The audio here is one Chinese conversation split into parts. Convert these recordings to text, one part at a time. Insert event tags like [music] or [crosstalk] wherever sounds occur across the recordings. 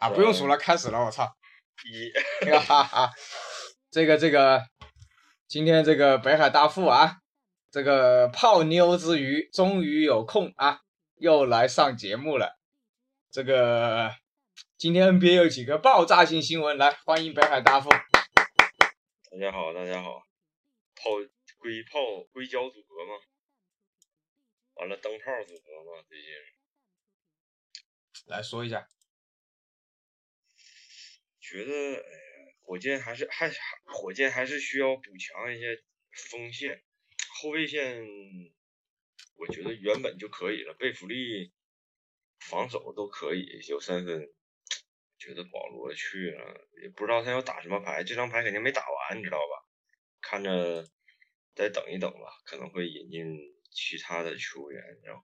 啊，不用数了，开始了，我操！一，哈哈，这个这个，今天这个北海大富啊，这个泡妞之余，终于有空啊，又来上节目了。这个今天 NBA 有几个爆炸性新闻，来欢迎北海大富。大家好，大家好，泡硅泡硅胶组合吗？完了灯泡组合吗？最近来说一下。觉得，哎呀，火箭还是还火箭还是需要补强一些锋线，后卫线，我觉得原本就可以了。贝弗利防守都可以，有三分。觉得保罗去了，也不知道他要打什么牌，这张牌肯定没打完，你知道吧？看着再等一等吧，可能会引进其他的球员，然后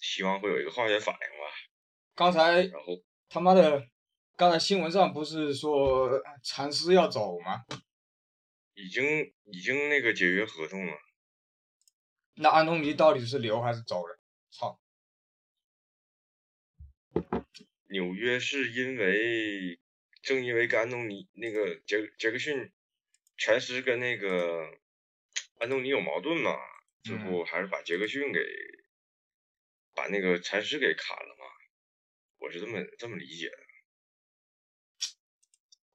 希望会有一个化学反应吧。刚才，然后他妈的。刚才新闻上不是说禅师要走吗？已经已经那个解约合同了。那安东尼到底是留还是走了？操！纽约是因为正因为跟安东尼那个杰杰克逊禅师跟那个安东尼有矛盾嘛，最后还是把杰克逊给把那个禅师给砍了嘛。我是这么这么理解的。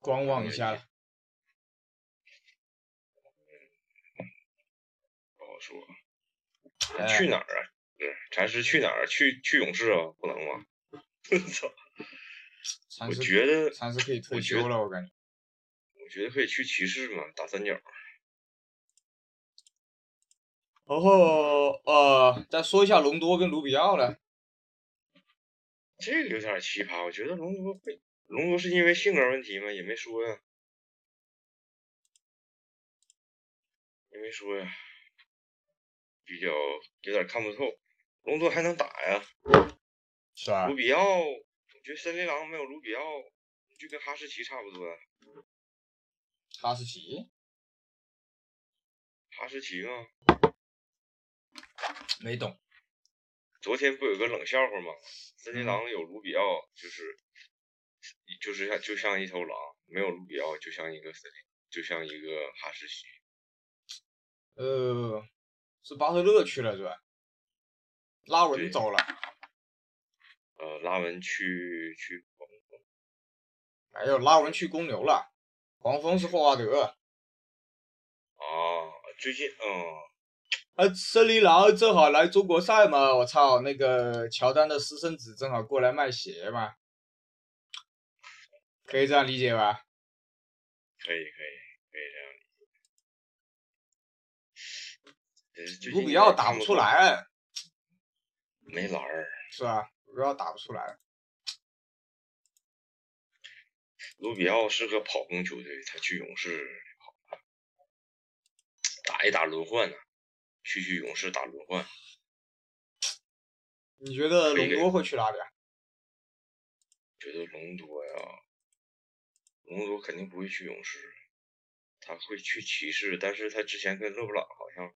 观望一下了，不好说。去哪儿啊？是禅师去哪儿？去去勇士啊？不能吗？操！[laughs] 我觉得禅师可以退休了，我感觉。我觉得可以去骑士嘛，打三角。然后呃，再说一下隆多跟卢比奥了。这个有点奇葩，我觉得隆多会。龙多是因为性格问题吗？也没说呀，也没说呀，比较有点看不透。龙多还能打呀？是啊。卢比奥，我觉得森林狼没有卢比奥，就跟哈士奇差不多。哈士奇？哈士奇吗？没懂。昨天不有个冷笑话吗？森林狼有卢比奥，就是。就是像就像一头狼，没有卢比奥就像一个森林，就像一个哈士奇。呃，是巴特勒去了是吧？拉文走了。呃，拉文去去黄蜂。没有，拉文去公牛了。黄蜂是霍华德。啊，最近嗯。啊，森林狼正好来中国赛嘛，我操，那个乔丹的私生子正好过来卖鞋嘛。可以这样理解吧？可以可以可以这样理解。卢比奥打不出来，没篮儿。是吧？卢比奥打不出来。卢比奥适合跑攻球队，他去勇士好打一打轮换呢，去去勇士打轮换。你觉得隆多会去哪里啊？觉得隆多呀。隆多肯定不会去勇士，他会去骑士，但是他之前跟勒布朗好像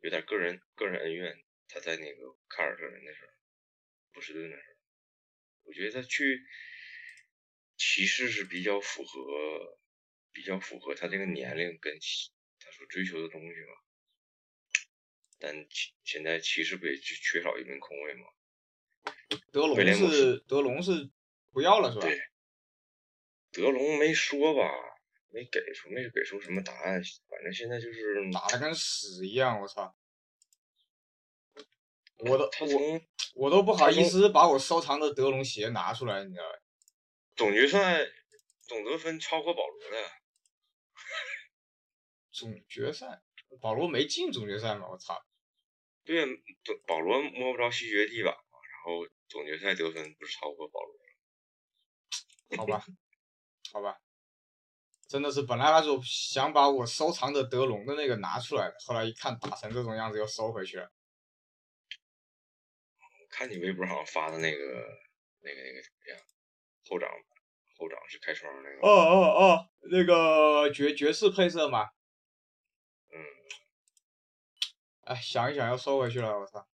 有点个人个人恩怨，他在那个凯尔特人的时候，波士顿的时候，我觉得他去骑士是比较符合比较符合他这个年龄跟他所追求的东西吧，但现在骑士不也缺少一名空位吗？德隆是德隆是不要了是吧？对。德龙没说吧，没给出，没给出什么答案。反正现在就是打的跟屎一样，我操！我都他从我都不好意思把我收藏的德龙鞋拿出来，你知道吧？总决赛总得分超过保罗的。[laughs] 总决赛，保罗没进总决赛吗？我操！对呀，保罗摸不着西决地板嘛，然后总决赛得分不是超过保罗好吧。[laughs] 好吧，真的是本来还说想把我收藏的德龙的那个拿出来的，后来一看打成这种样子又收回去了。看你微博上发的那个那个那个怎么样？后掌后掌是开窗那个。哦哦哦，那个爵爵士配色嘛。嗯。哎，想一想又收回去了，我操。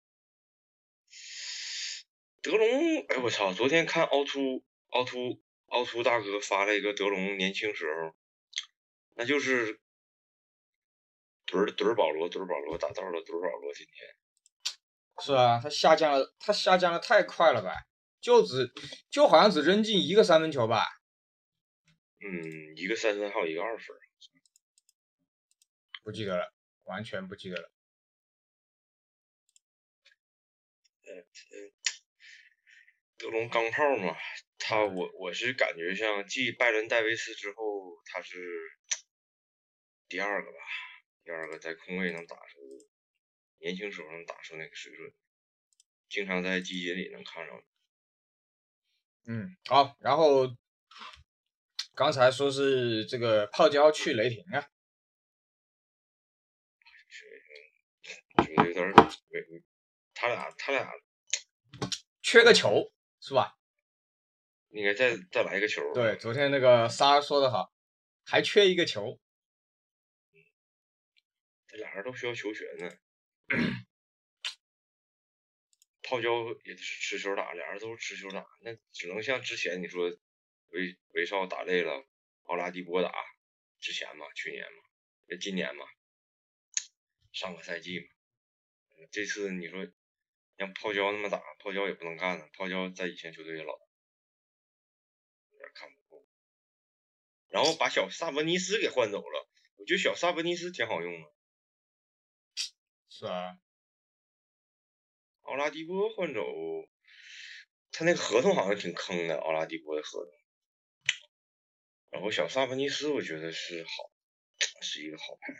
德龙，哎我操！昨天看凹凸凹凸凹凸大哥发了一个德龙年轻时候，那就是怼儿怼儿保罗怼儿保罗打到了怼儿保罗今天。是啊，他下降了，他下降的太快了吧？就只就好像只扔进一个三分球吧？嗯，一个三分还有一个二分，不记得了，完全不记得了。德隆钢炮嘛，他我我是感觉像继拜伦戴维斯之后，他是第二个吧，第二个在空位能打出，年轻时候能打出那个水准，经常在集锦里能看着。嗯，好，然后刚才说是这个泡椒去雷霆啊，觉得有点没，他俩他俩缺个球。是吧？应该再再来一个球。对，昨天那个仨说的好，还缺一个球。这俩人都需要球权呢。泡椒也是持球打，俩人都是持球打，那只能像之前你说，威威少打累了，奥拉迪波打。之前嘛，去年嘛，那今年嘛，上个赛季嘛，这次你说。像泡椒那么打，泡椒也不能干了。泡椒在以前球队也老，然后把小萨博尼斯给换走了，我觉得小萨博尼斯挺好用的。是啊。奥拉迪波换走，他那个合同好像挺坑的，奥拉迪波的合同。然后小萨博尼斯我觉得是好，是一个好牌。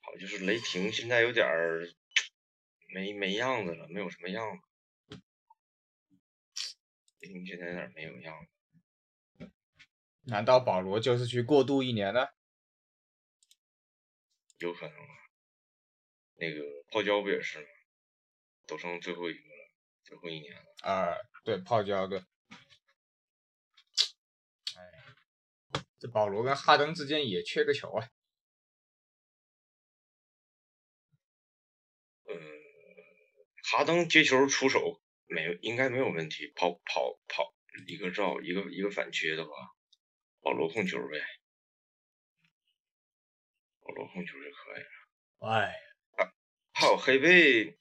好，就是雷霆现在有点儿。没没样子了，没有什么样子。雷霆现在有点没有样子。难道保罗就是去过渡一年呢？有可能啊。那个泡椒不也是吗？都剩最后一个了，最后一年了。啊，对，泡椒对。哎，这保罗跟哈登之间也缺个球啊。哈登接球出手没有应该没有问题，跑跑跑一个照一个一个反切的吧，保罗控球呗，保罗控球就可以了。哎，还有黑背，哎，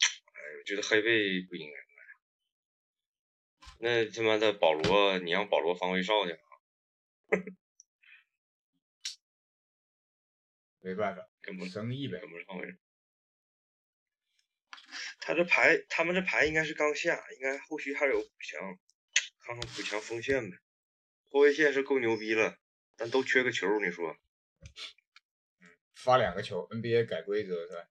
我觉得黑背不应该。那他妈的保罗，你让保罗防威少去啊？没办法，跟不生意呗，跟不上威。他这牌，他们这牌应该是刚下，应该后续还有补强，看看补强锋线呗。后卫线是够牛逼了，但都缺个球，你说？嗯，发两个球，NBA 改规则是吧？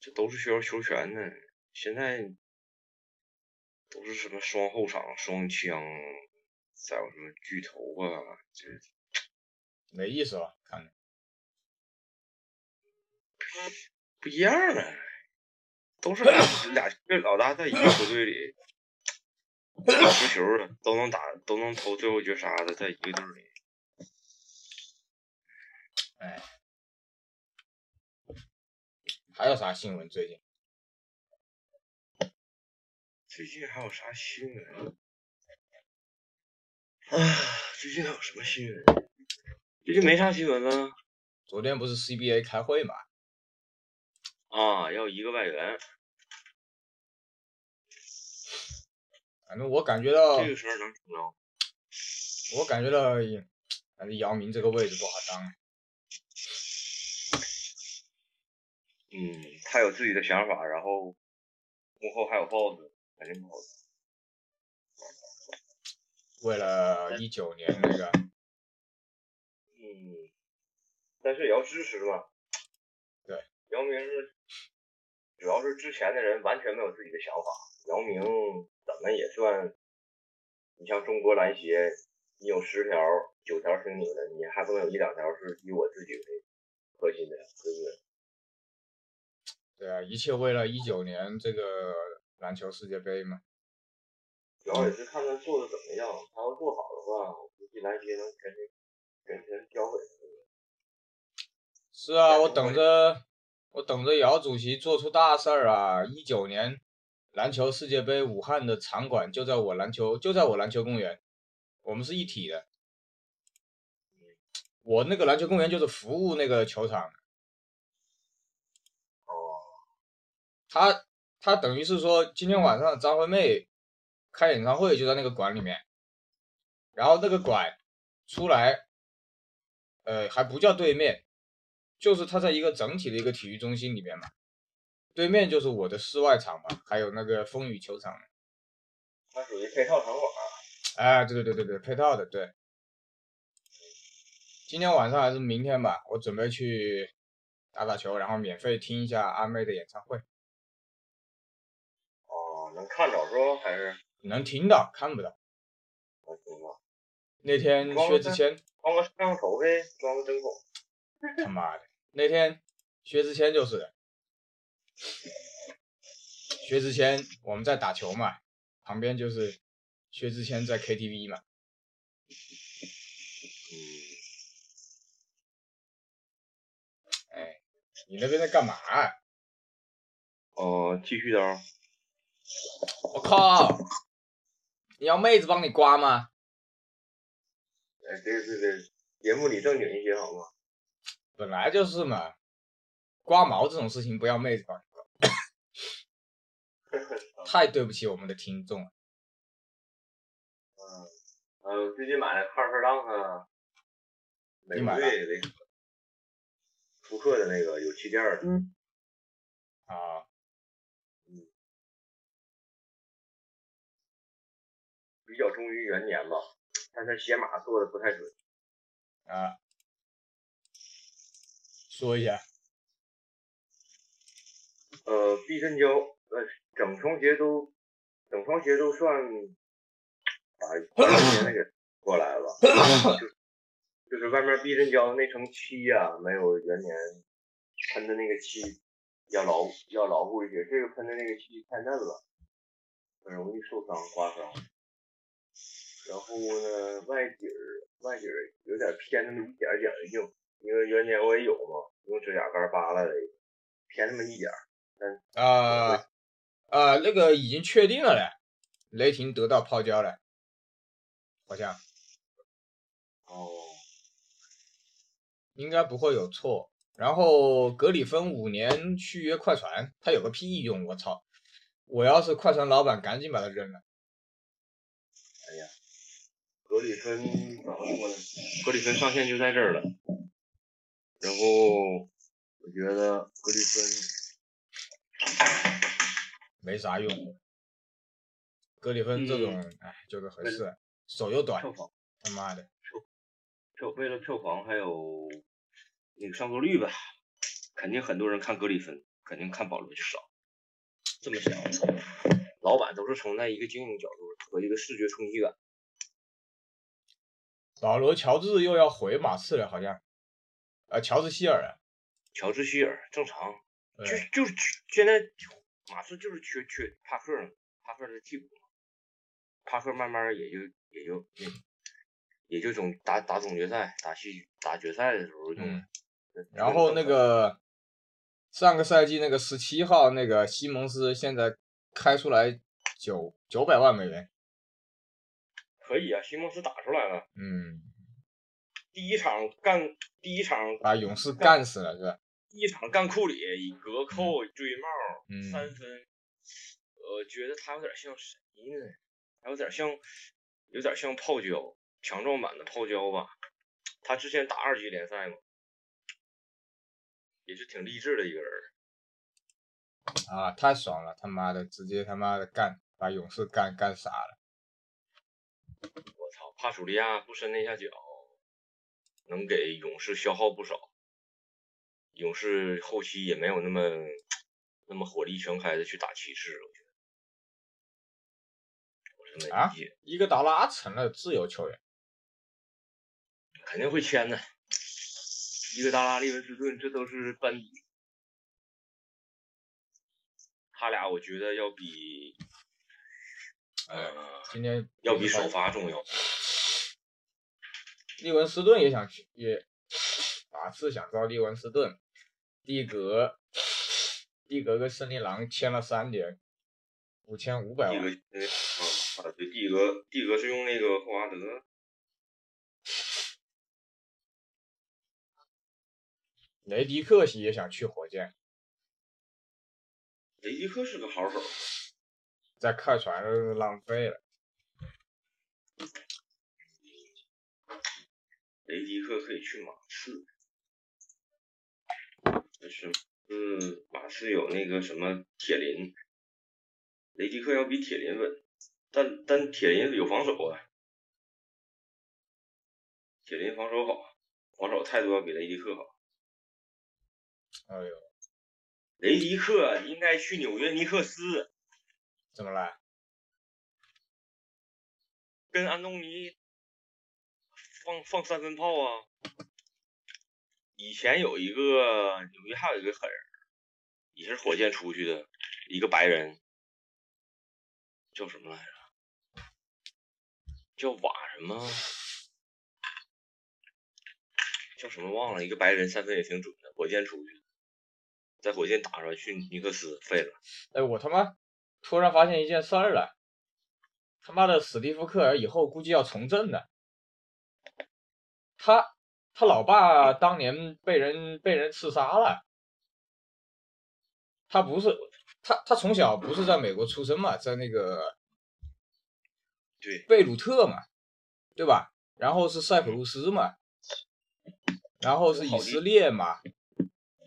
这都是需要球权的，现在都是什么双后场、双枪，再有什么巨头啊，这没意思了，看着。不一样啊，都是俩这 [coughs] 老大在一个球队里打足球的，都能打，都能投最后绝杀的，在一个队里。哎，还有啥新闻最近？最近还有啥新闻？啊，最近还有什么新闻？最近没啥新闻了。昨天不是 CBA 开会嘛？啊，要一个外援。反正我感觉到。我感觉到，反正姚明这个位置不好当。嗯，他有自己的想法，然后幕后还有 boss，肯定不好。为了一九年那个。嗯。但是也要支持吧。对。姚明是。主要是之前的人完全没有自己的想法，姚明怎么也算，你像中国篮协，你有十条九条听你的，你还不能有一两条是以我自己为核心的，对不对？对啊，一切为了一九年这个篮球世界杯嘛。主要也是看他做的怎么样，他要做好的话，我估计篮协能全权全权交给他。是啊，我等着。我等着姚主席做出大事儿啊！一九年篮球世界杯，武汉的场馆就在我篮球就在我篮球公园，我们是一体的。我那个篮球公园就是服务那个球场。哦，他他等于是说，今天晚上张惠妹开演唱会就在那个馆里面，然后那个馆出来，呃，还不叫对面，就是它在一个整体的一个体育中心里面嘛，对面就是我的室外场嘛，还有那个风雨球场。它属于配套场馆。哎，对对对对对，配套的对。今天晚上还是明天吧，我准备去打打球，然后免费听一下阿妹的演唱会。哦，能看着是不？还是能听到，看不到。能听到。那天薛之谦装个摄像头呗，装个针孔。[laughs] 他妈的，那天薛之谦就是的。薛之谦，我们在打球嘛，旁边就是薛之谦在 KTV 嘛。哎你那边在干嘛？哦，剃须刀。我靠！你要妹子帮你刮吗？哎，对对对，节目里正经一些好吗？本来就是嘛，刮毛这种事情不要妹子帮 [laughs] 太对不起我们的听众了。嗯，呃，最近买了哈尔当啊，美国队那个。复刻的那个有气垫的，嗯，啊，嗯，比较忠于元年吧，但是鞋码做的不太准，啊，说一下，呃，避震胶，呃，整双鞋都，整双鞋都算，把原年那个过来了。[coughs] 就是外面避震胶那层漆呀，没有原年喷的那个漆要牢要牢固一些。这个喷的那个漆太嫩了，很容易受伤刮伤。然后呢，外底儿外底儿有点偏那么一点点的硬，因为原年我也有嘛，用指甲盖扒拉的，偏那么一点儿。嗯啊啊，那个已经确定了嘞，雷霆得到泡椒了，好像。哦。应该不会有错。然后格里芬五年续约快船，他有个屁用！我操！我要是快船老板，赶紧把他扔了。哎呀，格里芬怎么说呢？格里芬上限就在这儿了。然后我觉得格里芬没啥用。格里芬这种，哎，就是合适，手又短，他妈的。票为了票房还有。那个上座率吧，肯定很多人看格里芬，肯定看保罗就少。这么想，老板都是从那一个经营角度和一个视觉冲击感。保罗乔治又要回马刺了，好像。啊，乔治希尔啊。乔治希尔正常，就就是现在马刺就是缺缺帕克了，帕克的替补。帕克慢慢也就也就也就总打打总决赛、打西打决赛的时候用。然后那个上个赛季那个十七号那个西蒙斯现在开出来九九百万美元，可以啊，西蒙斯打出来了。嗯，第一场干第一场把勇士干死了是吧？第一场干库里以隔扣追帽三分，我觉得他有点像谁呢？还有点像有点像泡椒强壮版的泡椒吧？他之前打二级联赛嘛。也是挺励志的一个人啊！太爽了，他妈的，直接他妈的干，把勇士干干傻了。我操，帕楚利亚不伸那下脚，能给勇士消耗不少。勇士后期也没有那么 [tsk] 那么火力全开的去打骑士，我觉得。我是没理解。伊戈达拉成了自由球员，肯定会签的。伊戈达拉、利文斯顿，这都是班底。他俩我觉得要比，呃，今天要比首发重要。利文斯顿也想去，也 [sniffs] 马刺想招利文斯顿，蒂格蒂格跟森林狼签了三年，五千五百蒂格万。呃啊啊对，蒂格蒂格是用那个霍华德，雷迪克西也想去火箭，雷迪克是个好手，在快船浪费了。雷迪克可以去马刺，就是嗯马刺有那个什么铁林，雷迪克要比铁林稳，但但铁林有防守啊，铁林防守好，防守态度要比雷迪克好。哎呦，雷迪克应该去纽约尼克斯，怎么了？跟安东尼放放三分炮啊！以前有一个纽约还有一个狠人，也是火箭出去的一个白人，叫什么来着？叫瓦什么？叫什么忘了？一个白人三分也挺准的，火箭出去，在火箭打出去尼克斯废了。哎，我他妈突然发现一件事儿了，他妈的史蒂夫科尔以后估计要从政的。他他老爸当年被人被人刺杀了，他不是他他从小不是在美国出生嘛，在那个对，贝鲁特嘛，对吧？然后是塞浦路斯嘛，然后是以色列嘛，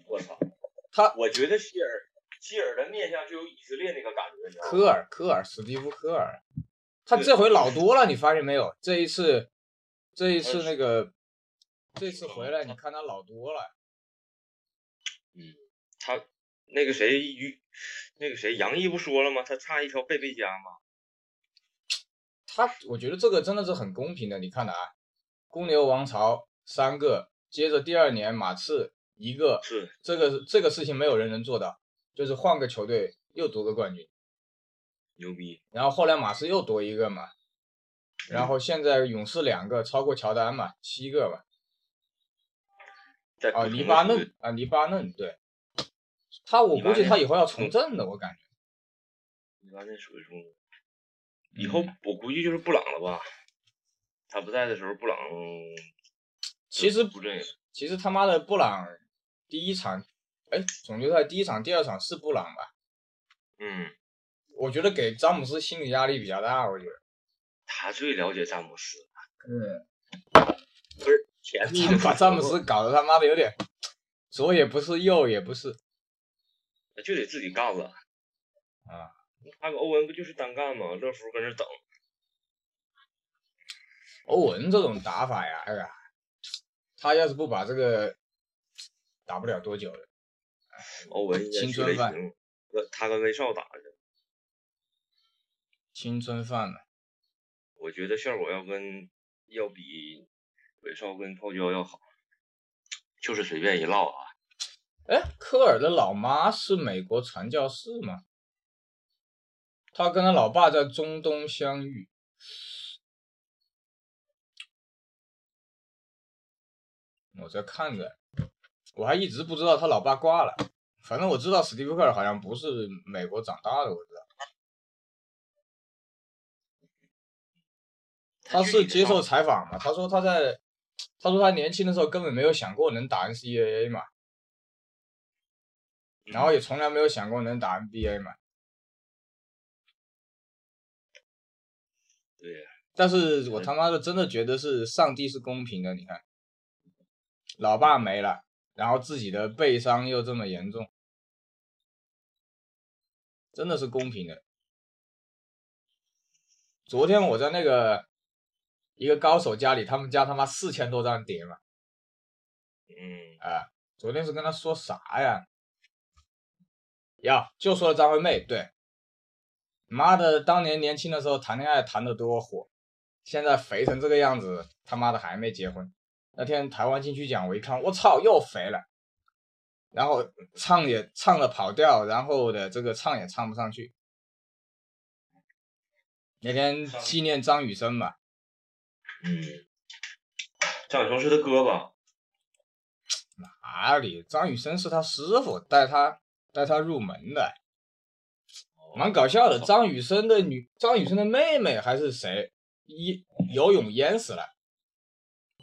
我操！他我觉得希尔希尔的面相就有以色列那个感觉？科尔科尔史蒂夫科尔，他这回老多了，你发现没有？这一次这一次那个这次回来，你看他老多了。嗯他那个谁于那个谁杨毅不说了吗？他差一条贝贝佳吗？他我觉得这个真的是很公平的。你看的啊，公牛王朝三个，接着第二年马刺一个，是这个这个事情没有人能做到，就是换个球队又夺个冠军。牛逼，然后后来马刺又夺一个嘛，然后现在勇士两个超过乔丹嘛，七个嘛。啊，在啊黎巴嫩啊，黎巴嫩对，他我估计他以后要从政的，我感觉。黎巴嫩属于中国。以后我估计就是布朗了吧？他不在的时候，布朗其实不对，其实他妈的布朗第一场，哎，总决赛第一场、第二场是布朗吧？嗯，我觉得给詹姆斯心理压力比较大，我觉得。他最了解詹姆斯，嗯。不是甜蜜的把詹姆斯搞得他妈的有点左也不是，右也不是。就得自己干了啊！那个欧文不就是单干吗？乐福搁那等，欧文这种打法呀，哎呀，他要是不把这个打不了多久的。欧文青春饭他跟威少打的。青春饭了。我觉得效果要跟要比韦少跟泡椒要好，就是随便一唠啊。哎，科尔的老妈是美国传教士吗？他跟他老爸在中东相遇。我在看着，我还一直不知道他老爸挂了。反正我知道史蒂夫科尔好像不是美国长大的，我知道。他是接受采访嘛？他说他在，他说他年轻的时候根本没有想过能打 NCAA 嘛，然后也从来没有想过能打 NBA 嘛。对呀，但是我他妈的真的觉得是上帝是公平的，你看，老爸没了，然后自己的背伤又这么严重，真的是公平的。昨天我在那个一个高手家里，他们家他妈四千多张碟嘛，嗯，啊，昨天是跟他说啥呀？呀，就说了张惠妹，对，妈的，当年年轻的时候谈恋爱谈的多火，现在肥成这个样子，他妈的还没结婚。那天台湾金曲奖我一看，我操，又肥了，然后唱也唱了跑调，然后的这个唱也唱不上去。那天纪念张雨生嘛，嗯，张雨生是他哥吧？哪里？张雨生是他师傅，带他带他入门的，蛮搞笑的。张雨生的女，张雨生的妹妹还是谁，一游泳淹死了。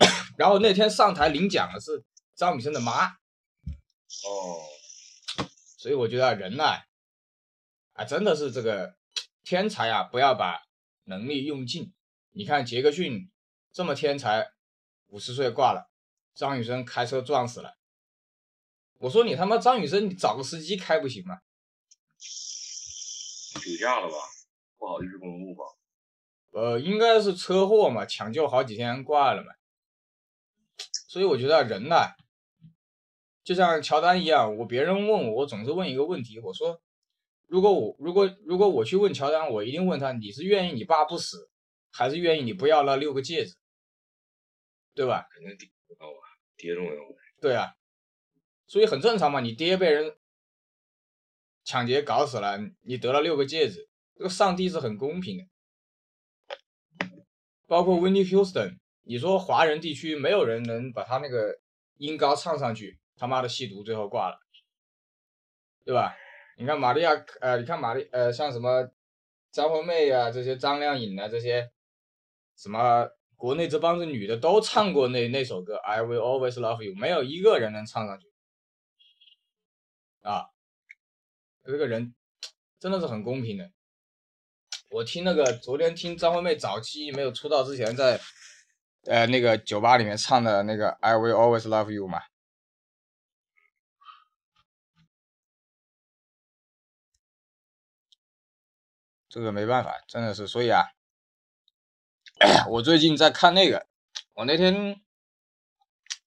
[coughs] 然后那天上台领奖的是张雨生的妈。哦，所以我觉得人呢，啊，真的是这个天才啊，不要把能力用尽。你看杰克逊这么天才，五十岁挂了，张雨生开车撞死了。我说你他妈张雨生，你找个司机开不行吗？酒驾了吧？不好意思公布吧？呃，应该是车祸嘛，抢救好几天挂了嘛。所以我觉得人呐。就像乔丹一样，我别人问我，我总是问一个问题，我说，如果我如果如果我去问乔丹，我一定问他，你是愿意你爸不死，还是愿意你不要那六个戒指，对吧？肯定爹重要啊，爹重要。对啊，所以很正常嘛，你爹被人抢劫搞死了，你得了六个戒指，这个上帝是很公平的。包括 Winnie Houston，你说华人地区没有人能把他那个音高唱上去。他妈的吸毒，最后挂了，对吧？你看玛利亚，呃，你看玛丽，呃，像什么张惠妹啊，这些张靓颖啊，这些什么国内这帮子女的都唱过那那首歌《I Will Always Love You》，没有一个人能唱上去啊！这个人真的是很公平的。我听那个昨天听张惠妹早期没有出道之前，在呃那个酒吧里面唱的那个《I Will Always Love You》嘛。这个没办法，真的是，所以啊，[clears throat] 我最近在看那个，我那天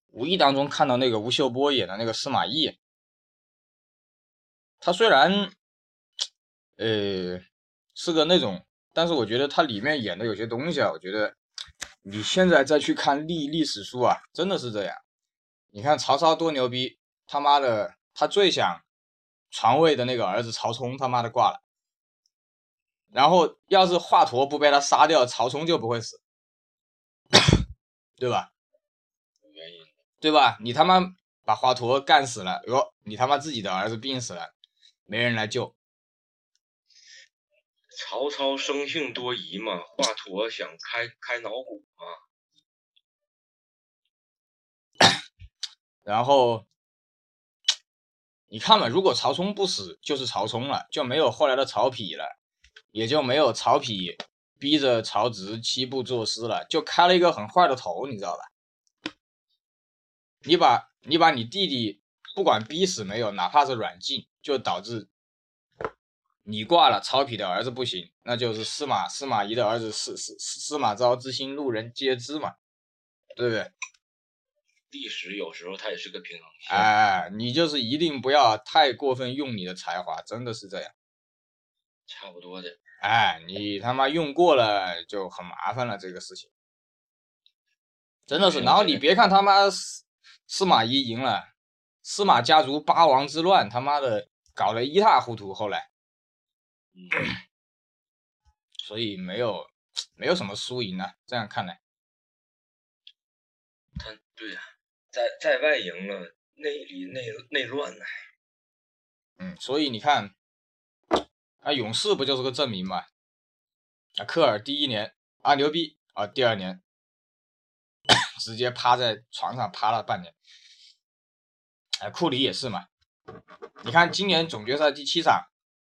无意当中看到那个吴秀波演的那个司马懿，他虽然，呃，是个那种，但是我觉得他里面演的有些东西啊，我觉得你现在再去看历历史书啊，真的是这样。你看曹操多牛逼，他妈的，他最想传位的那个儿子曹冲，他妈的挂了。然后，要是华佗不被他杀掉，曹冲就不会死，对吧？原因，对吧？你他妈把华佗干死了，哟，你他妈自己的儿子病死了，没人来救。曹操生性多疑嘛，华佗想开开脑补嘛。[coughs] 然后，你看吧，如果曹冲不死，就是曹冲了，就没有后来的曹丕了。也就没有曹丕逼着曹植七步作诗了，就开了一个很坏的头，你知道吧？你把你把你弟弟不管逼死没有，哪怕是软禁，就导致你挂了，曹丕的儿子不行，那就是司马司马懿的儿子司司司马昭之心，路人皆知嘛，对不对？历史有时候它也是个平衡线。哎，你就是一定不要太过分用你的才华，真的是这样。差不多的。哎，你他妈用过了就很麻烦了，这个事情真的是。然后你别看他妈司司马懿赢了，司马家族八王之乱，他妈的搞得一塌糊涂。后来，[clears throat] 所以没有没有什么输赢啊。这样看来，他对呀，在在外赢了，内里内内乱呢。嗯，所以你看。啊，勇士不就是个证明嘛？啊，科尔第一年啊牛逼啊，第二年直接趴在床上趴了半年。哎，库里也是嘛。你看今年总决赛第七场，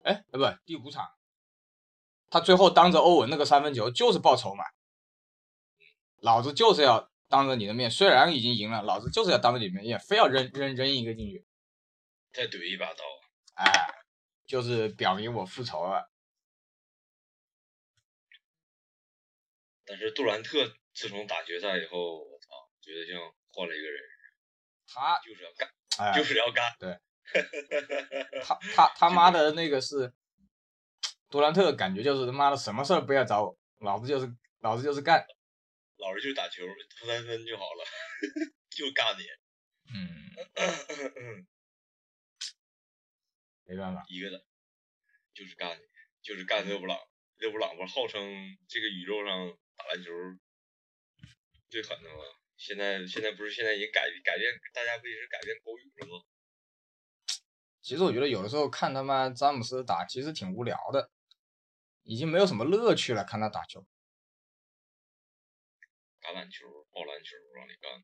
哎，呃不，第五场，他最后当着欧文那个三分球就是报仇嘛。老子就是要当着你的面，虽然已经赢了，老子就是要当着你的面，也非要扔扔扔一个进去，再怼一把刀。哎。就是表明我复仇了，但是杜兰特自从打决赛以后，我操，觉得像换了一个人。他就是要干，就是要干。对，[laughs] 他他他妈的那个是杜兰特，感觉就是他妈的什么事儿不要找我，老子就是老子就是干，老子就打球投三分就好了，[laughs] 就干你。嗯。[laughs] 没办法，一个的，就是干，就是干勒布朗。勒布朗不是号称这个宇宙上打篮球最狠的吗？现在现在不是现在已经改改变，大家不也是改变口语了吗？其实我觉得有的时候看他妈詹姆斯打，其实挺无聊的，已经没有什么乐趣了。看他打球，打篮球、抱篮球让你干，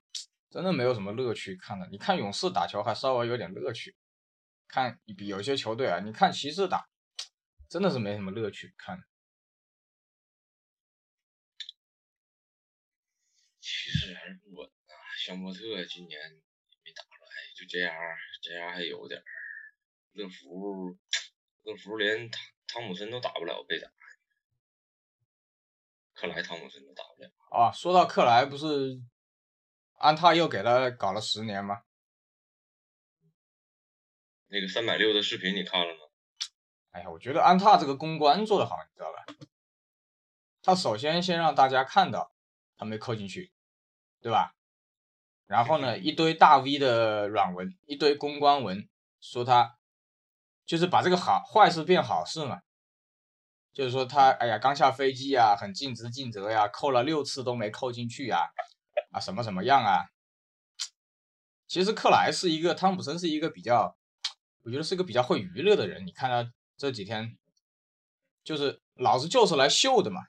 真的没有什么乐趣看的。你看勇士打球还稍微有点乐趣，看比有些球队啊，你看骑士打，真的是没什么乐趣看。骑士还是不稳啊，香波特今年没打出来，就这样，这样还有点儿。乐福，乐福连汤汤姆森都打不了，被打。克莱汤姆森都打不了。啊，说到克莱，不是安踏又给他搞了十年吗？那个三百六的视频你看了吗？哎呀，我觉得安踏这个公关做得好，你知道吧？他首先先让大家看到他没扣进去，对吧？然后呢，一堆大 V 的软文，一堆公关文，说他。就是把这个好坏事变好事嘛，就是说他哎呀刚下飞机啊，很尽职尽责呀，扣了六次都没扣进去呀，啊什么什么样啊？其实克莱是一个汤普森是一个比较，我觉得是一个比较会娱乐的人。你看他这几天，就是老子就是来秀的嘛，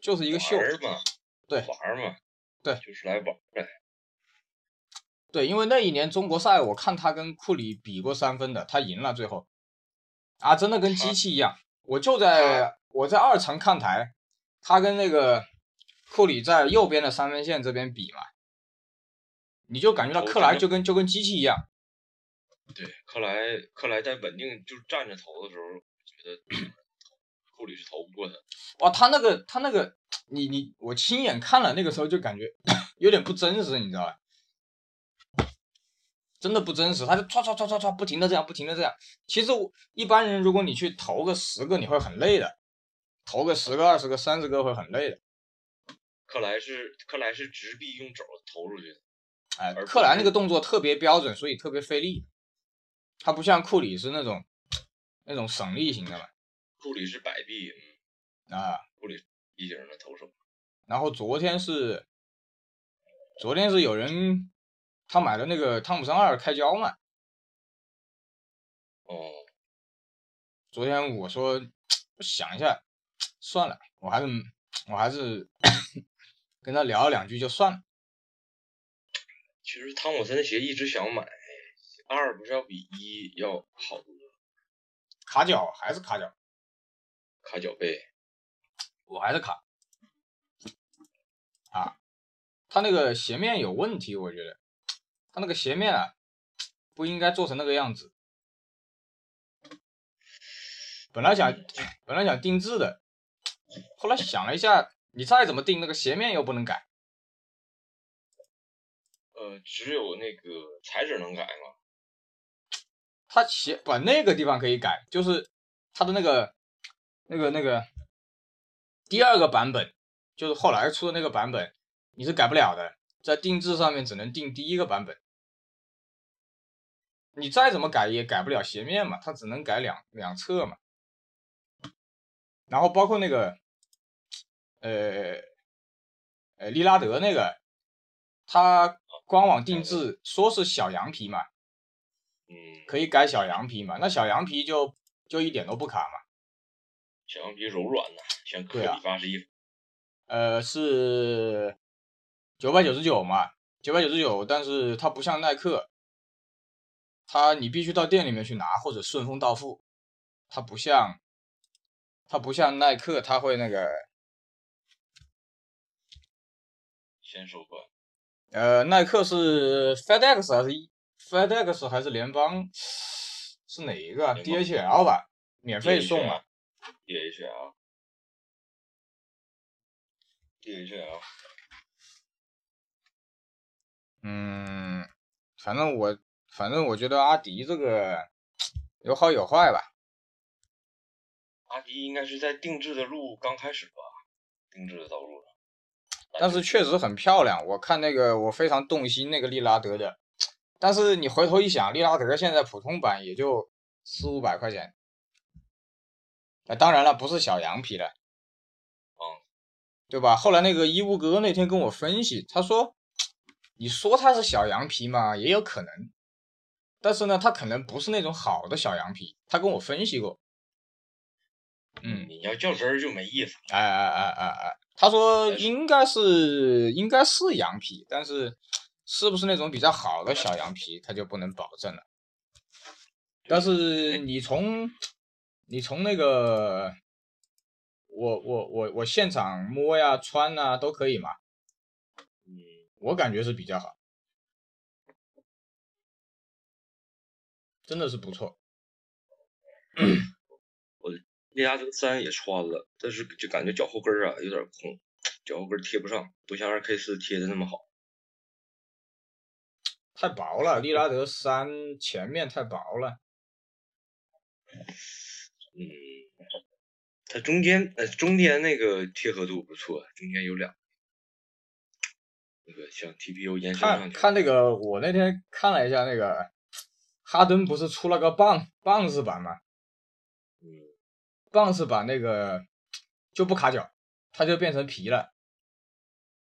就是一个秀嘛，对玩嘛，对，就是来玩的。对，因为那一年中国赛，我看他跟库里比过三分的，他赢了最后，啊，真的跟机器一样。我就在我在二层看台，他跟那个库里在右边的三分线这边比嘛，你就感觉到克莱就跟就跟机器一样。对，克莱克莱在稳定就是站着投的时候，觉得库里是投不过他。[coughs] 哇，他那个他那个，你你我亲眼看了，那个时候就感觉 [coughs] 有点不真实，你知道吧？真的不真实，他就唰唰唰唰唰不停的这样，不停的这样。其实一般人如果你去投个十个，你会很累的，投个十个、二十个、三十个会很累的。克莱是克莱是直臂用肘投出去的，哎，克莱那个动作特别标准，所以特别费力。他不像库里是那种那种省力型的嘛。库里是摆臂，啊，库里一型的投手。然后昨天是昨天是有人。他买的那个汤普森二开胶嘛？哦，昨天我说我想一下，算了，我还是我还是 [coughs] 跟他聊了两句就算了。其实汤普森的鞋一直想买，二不是要比一要好多？卡脚还是卡脚？卡脚背，我还是卡。啊，他那个鞋面有问题，我觉得。他那个鞋面啊，不应该做成那个样子。本来想本来想定制的，后来想了一下，你再怎么定，那个鞋面又不能改。呃，只有那个材质能改吗？它鞋不那个地方可以改，就是它的那个那个那个第二个版本，就是后来出的那个版本，你是改不了的，在定制上面只能定第一个版本。你再怎么改也改不了鞋面嘛，它只能改两两侧嘛。然后包括那个，呃，呃，利拉德那个，他官网定制说是小羊皮嘛，嗯，可以改小羊皮嘛，那小羊皮就就一点都不卡嘛。小羊皮柔软的，像科比八十一。呃，是九百九十九嘛，九百九十九，但是它不像耐克。它你必须到店里面去拿，或者顺丰到付。它不像，它不像耐克，它会那个先收款。呃，耐克是 FedEx 还是 FedEx 还是联邦？是哪一个？DHL 吧，免费送啊。DHL。DHL。嗯，反正我。反正我觉得阿迪这个有好有坏吧。阿迪应该是在定制的路刚开始吧，定制的道路上但是确实很漂亮，我看那个我非常动心那个利拉德的。但是你回头一想，利拉德现在普通版也就四五百块钱。那当然了，不是小羊皮的，嗯，对吧？后来那个伊乌哥那天跟我分析，他说：“你说它是小羊皮嘛，也有可能。”但是呢，它可能不是那种好的小羊皮，他跟我分析过。嗯，你要较真儿就没意思。哎哎哎哎哎，他说应该是应该是羊皮，但是是不是那种比较好的小羊皮，它就不能保证了。但是你从你从那个我我我我现场摸呀穿呐都可以嘛，嗯，我感觉是比较好，真的是不错。[clears throat] 我那家这个三也穿了，但是就感觉脚后跟啊有点空，脚后跟贴不上，不像二 K 四贴的那么好。太薄了，利拉德三前面太薄了。嗯，它中间呃中间那个贴合度不错，中间有两那个像 TPU 延伸上看去。看那个，我那天看了一下那个哈登不是出了个棒棒式版吗？嗯，棒式版那个就不卡脚，它就变成皮了，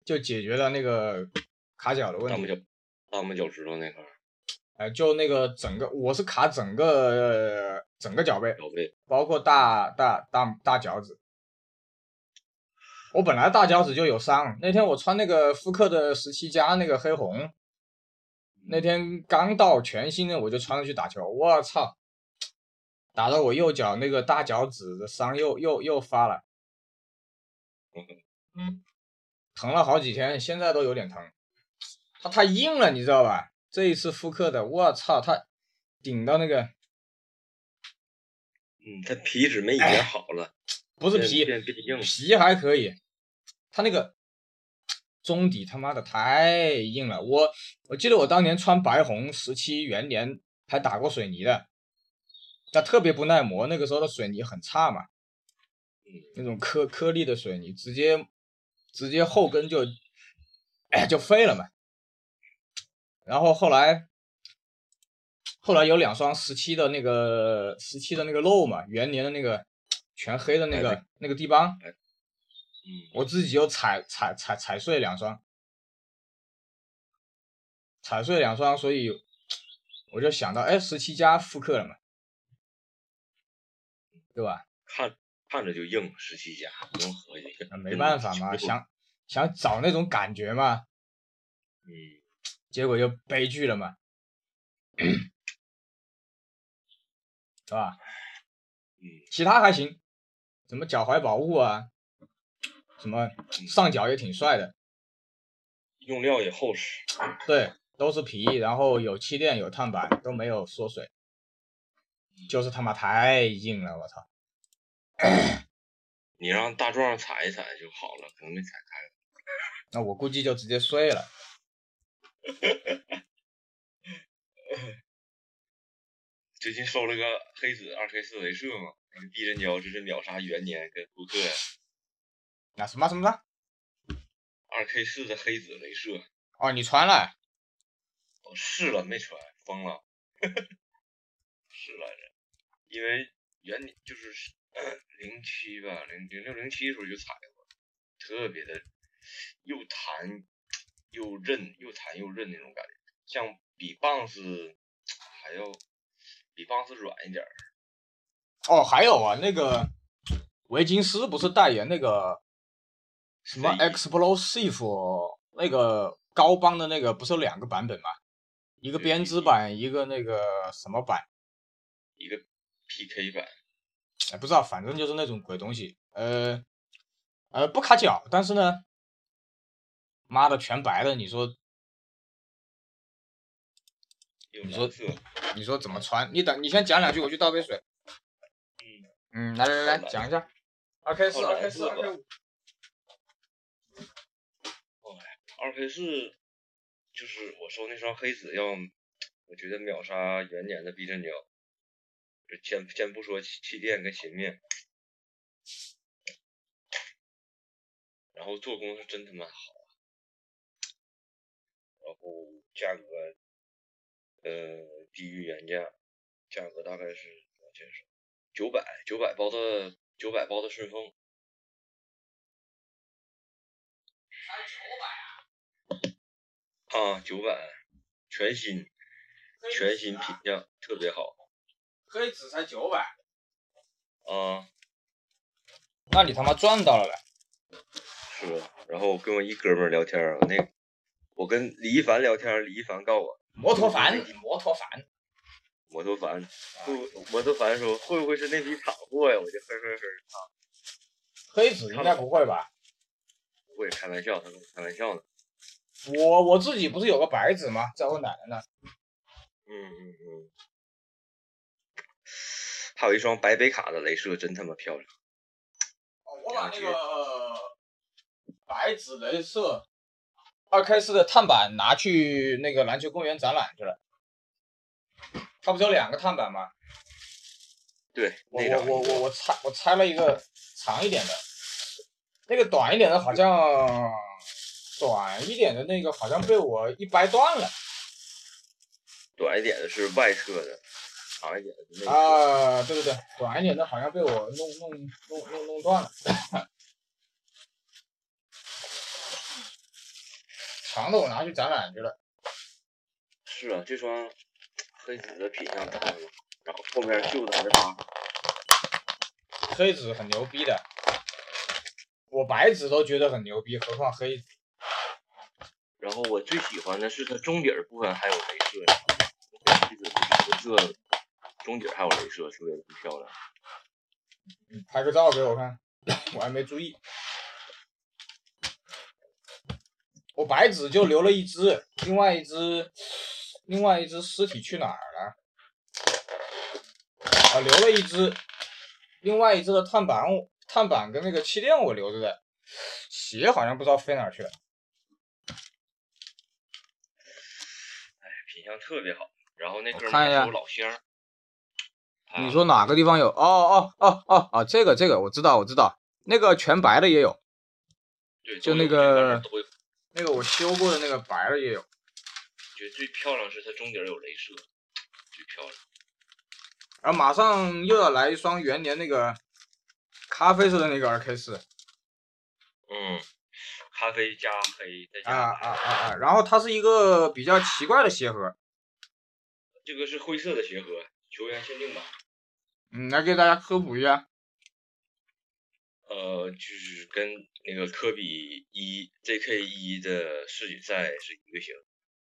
就解决了那个卡脚的问题。大拇脚趾头那块儿呃，就那个整个我是卡整个、呃整个脚背，脚背，包括大大大大脚趾。我本来大脚趾就有伤，那天我穿那个复刻的十七加那个黑红，那天刚到全新的我就穿上去打球，我操，打到我右脚那个大脚趾的伤又又又发了，嗯，疼了好几天，现在都有点疼。它太硬了，你知道吧？这一次复刻的，我操，它顶到那个嗯，它皮质没以前好了，不是皮，皮还可以，它那个中底他妈的太硬了。我我记得我当年穿白红十七元年还打过水泥的，它特别不耐磨，那个时候的水泥很差嘛，嗯，那种颗颗粒的水泥，直接直接后跟就哎就废了嘛。然后后来后来有两双十七的那个十七的那个漏嘛，元年的那个全黑的那个、哎那个地邦，嗯，我自己又踩踩踩踩碎两双，踩碎两双，所以我就想到，哎，十七加复刻了嘛，对吧？看看着就硬，十七加不用合计，那没办法嘛，嗯想想找那种感觉嘛，嗯，结果就悲剧了嘛，[clears throat] 是吧？嗯，其他还行，什么脚踝保护啊，什么上脚也挺帅的，用料也厚实，对，都是皮，然后有气垫有碳板，都没有缩水，就是他妈太硬了，我操！你让大壮踩一踩就好了，可能没踩开。那我估计就直接碎了。[laughs] 最近收了个黑子二 K 四镭射嘛，那个地震胶这是秒杀元年跟复刻呀，那什么什么的？二 K 四的黑子镭射，哦，你穿了？我试了没穿，疯了，[laughs] 试来着，因为元年就是 [coughs] 零七吧，零零六零七时候就踩过，特别的又弹又韧，又弹又韧那种感觉，像比棒子还要比棒子软一点儿。哦，还有啊，那个维金斯不是代言那个什么 Explosive 那个高帮的那个，不是有两个版本吗？一个编织版，一个那个什么版？一个 PK 版，哎，不知道，反正就是那种鬼东西。呃呃，不卡脚，但是呢，妈的全白的，你说你说蓝色，你说怎么穿？你等，你先讲两句，我去倒杯水。嗯，来来来，来讲一下。二 K 四，二 K 四，是二 K 五。二 K 四就是我收那双黑子要，我觉得秒杀元年的避震胶。就先先不说气气垫跟鞋面，然后做工是真他妈好，价格呃低于原价，价格大概是多少钱是九百九百包的九百包的顺丰。啊，九百，全新，全新品相，特别好。黑子才九百，啊，那你他妈赚到了呗！是。然后跟我一哥们儿聊天儿，那我跟李一凡聊天，李一凡告我摩托凡，摩托凡，摩托凡，会摩托凡说会不会是那批厂货呀？我就呵呵呵啊。黑子应该不会吧？不会，开玩笑，他跟我开玩笑呢。我我自己不是有个白子吗？在我奶奶那。嗯嗯嗯。还有一双白北卡的镭射，真他妈漂亮。哦，我把那个白子镭射二 K 四的碳板拿去那个篮球公园展览去了。它不是有两个碳板吗？对，我我我我我拆我拆了一个长一点的，那个短一点的好像短一点的那个好像被我一掰断了。短一点的是外侧的。长一点的啊，对对对，短一点的好像被我弄弄弄弄弄断了，长的我拿去展览去了。是啊，这双黑子的品相太了，然后后面绣的还是它。黑子很牛逼的，我白子都觉得很牛逼，何况黑子。然后我最喜欢的是它中底部分还有镭射，黑子是红色。中底还有镭射，特别漂亮。拍个照给我看，[coughs] 我还没注意。我白纸就留了一只，另外一只，另外一只尸体去哪儿了？啊，留了一只，另外一只的碳板，碳板跟那个气垫我留着的，鞋好像不知道飞哪去了。哎，品相特别好，然后那哥们儿是老乡。你说哪个地方有？哦哦哦哦哦，这个这个我知道我知道，那个全白的也有，对，就那个那个我修过的那个白的也有。觉得最漂亮是它中底有镭射，最漂亮。然后马上又要来一双元年那个咖啡色的那个 R K 四。嗯，咖啡加黑再加啊啊啊啊！然后它是一个比较奇怪的鞋盒。这个是灰色的鞋盒，球员限定版。嗯，来给大家科普一下。呃，就是跟那个科比一 ZK 一的世锦赛是一个型，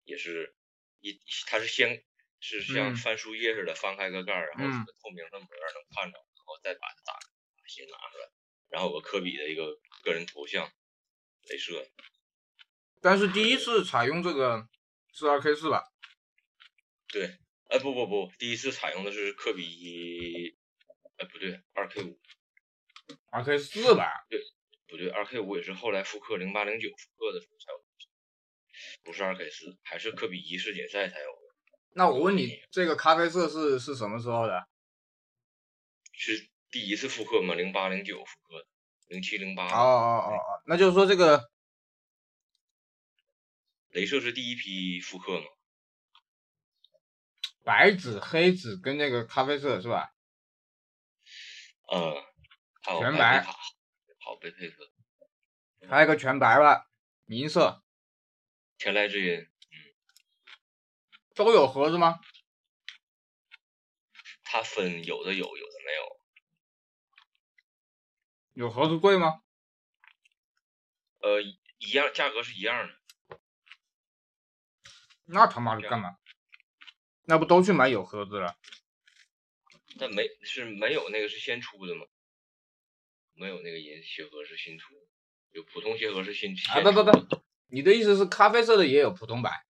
也是一，它是先是像翻书页似的翻开个盖儿，然后是个透明的膜能看着，然后再把它打把鞋拿出来，然后有个科比的一个个人头像，镭射。但是第一次采用这个是二 K 四吧？对。哎不不不，第一次采用的是科比一，哎不对，二 K 五，二 K 四吧？对，不对，二 K 五也是后来复刻零八零九复刻的时候才有，不是二 K 四，还是科比一世锦赛才有的。那我问你，这个咖啡色是是什么时候的？是第一次复刻吗？零八零九复刻的，零七零八。哦哦哦哦，那就是说这个，镭射是第一批复刻吗？白纸、黑纸跟那个咖啡色是吧？嗯，全白，好被配色，还有一个全白吧，银色。天籁之音，嗯，都有盒子吗？它分有的有，有的没有。有盒子贵吗？呃，一样，价格是一样的。那他妈的干嘛？那不都去买有盒子了？但没是没有那个是先出的吗？没有那个银鞋盒是新出，有普通鞋盒是新。啊不不不，你的意思是咖啡色的也有普通版？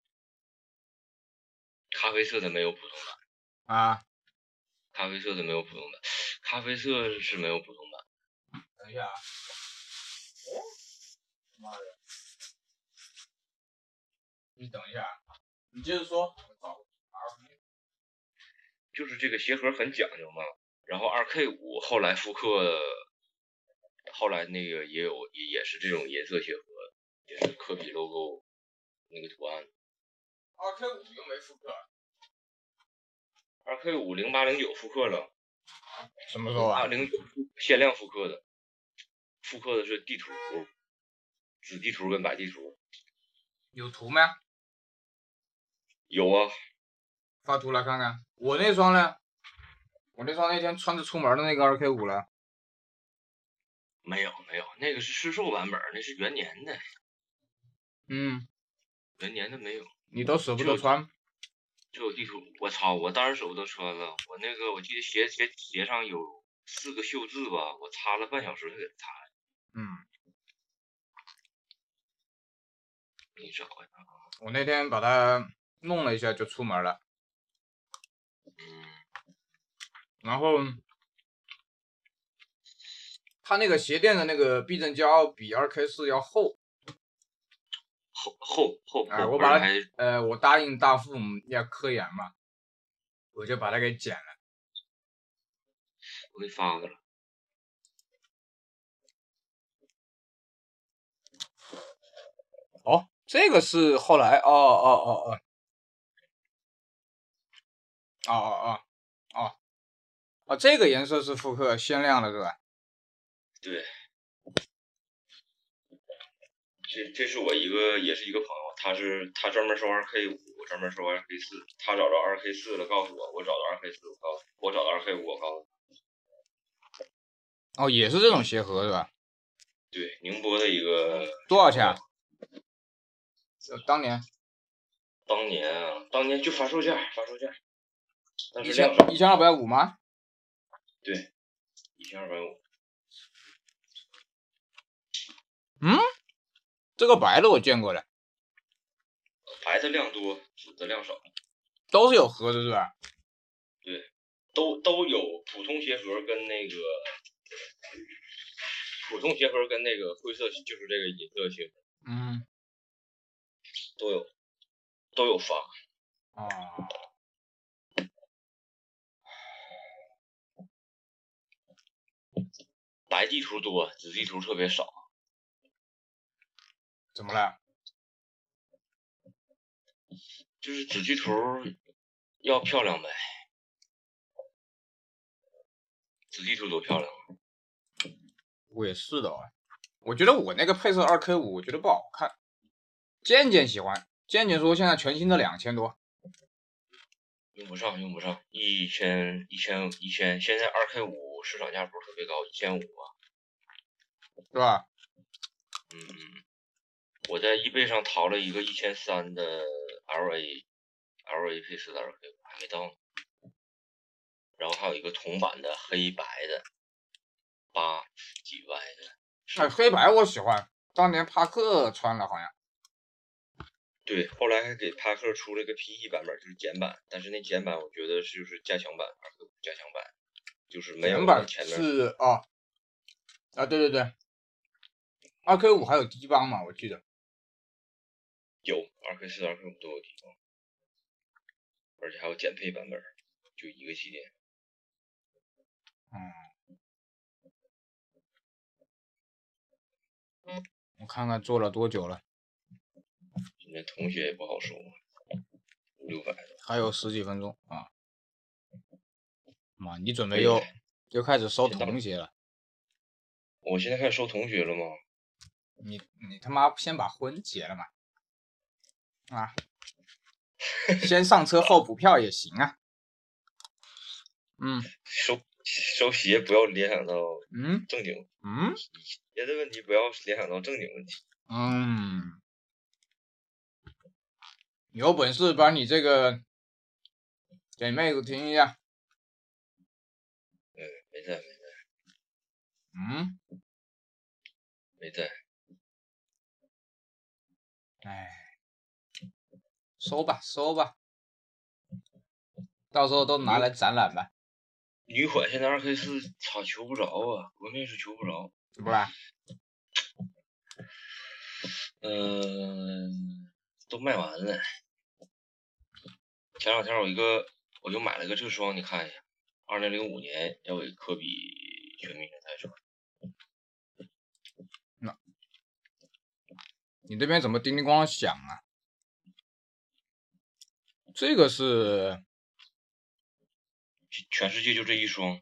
咖啡色的没有普通版啊？咖啡色的没有普通版，咖啡色是没有普通版。等一下，哦，妈的！你等一下，你接着说。就是这个鞋盒很讲究嘛，然后二 K 五后来复刻，后来那个也有也也是这种颜色鞋盒，也是科比 logo 那个图案。二 K 五又没复刻。二 K 五零八零九复刻了。什么时候啊？零九限量复刻的，复刻的是地图，紫地图跟白地图。有图没？有啊。发图来看看。我那双呢？我那双那天穿着出门的那个二 K 五了。没有没有，那个是市售版本，那是元年的。嗯，元年的没有。你都舍不得穿？就有地图，我操！我当然舍不得穿了。我那个我记得鞋鞋鞋上有四个锈字吧，我擦了半小时才给它擦。嗯。你找呀？我那天把它弄了一下就出门了。嗯。然后。它那个鞋垫的那个避震胶比二 K 四要厚，厚厚厚。哎，我把它，呃，我答应大父母要科研嘛，我就把它给剪了。我给你发个了。哦，这个是后来，哦哦哦哦，哦哦哦哦，哦，这个颜色是复刻鲜亮的，是吧？对，这这是我一个也是一个朋友，他是他专门收二 K 五，我专门收二 K 四，他找着二 K 四了，告诉我，我找到二 K 四，我告诉我找到二 K 五，我告诉哦，也是这种鞋盒是吧？对，宁波的一个。多少钱？当年。当年啊，当年就发售价，发售价。一千一千二百五吗？对，一千二百五。嗯，这个白的我见过了，白的量多，紫的量少，都是有盒子是吧？对，都都有普通鞋盒跟那个普通鞋盒跟那个灰色，就是这个银色鞋盒，嗯，都有都有发啊，白地图多，紫地图特别少。怎么了？就是紫地图要漂亮呗，紫地图多漂亮。我也是的，我觉得我那个配色二 K 五，我觉得不好看。健健喜欢，健健说现在全新的两千多，用不上，用不上，一千一千一千，现在二 K 五市场价不是特别高，一千五啊，是吧？嗯嗯。我在易贝上淘了一个一千三的 L A，L A 配色的二 K 五还没到呢，然后还有一个铜版的黑白的八几 Y 的，哎，黑白我喜欢，当年帕克穿了好像。对，后来还给帕克出了个 P E 版本，就是简版，但是那简版我觉得是就是加强版，加强版，就是没有前面是啊啊对对对，二 K 五还有低帮嘛，我记得。有二 K 四、二 K 五都有而且还有减配版本，就一个系列。嗯，我看看做了多久了。现在同学也不好说，五六百。还有十几分钟啊！妈，你准备又又开始收同学了？我现在开始收同学了吗？你你他妈先把婚结了嘛！啊，先上车后补票也行啊。嗯，收收鞋不要联想到嗯正经嗯别的问题不要联想到正经问题。嗯，有本事把你这个给妹子听一下。嗯，没在没在。嗯，没在。哎。收吧，收吧，到时候都拿来展览吧。女款现在二 K 四操求不着啊，国内是求不着。怎么了？嗯，都卖完了。前两天我一个，我就买了个这双，你看一下，二零零五年要给科比全明星赛穿。那，你这边怎么叮叮咣响啊？这个是，全世界就这一双。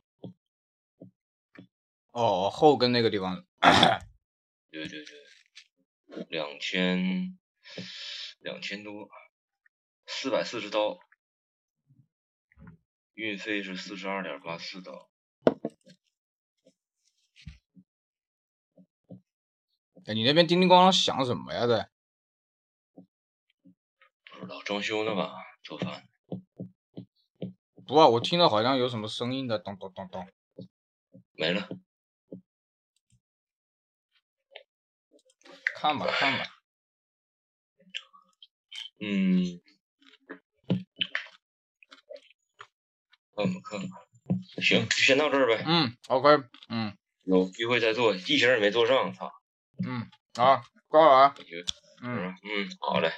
哦，后跟那个地方。[clears throat] 对对对，两千两千多，四百四十刀。运费是四十二点八四刀。哎，你那边叮叮咣啷响什么呀？在不知道装修呢吧？做饭。不啊，我听到好像有什么声音的，咚咚咚咚。没了。看吧，看吧。嗯。看吧，看吧。行，就先到这儿呗。嗯，OK，嗯。有机会再做，地形也没做上，操。嗯，啊，挂了啊。嗯嗯，好嘞。